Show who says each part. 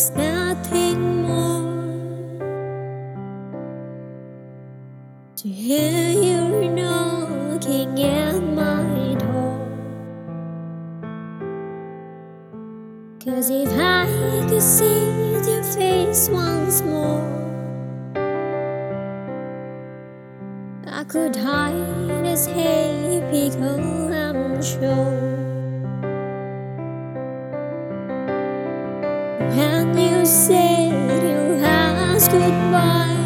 Speaker 1: There's nothing more to hear you knocking at my door. Cause if I could see your face once more, I could hide as happy, I'm sure. And you said you'll ask goodbye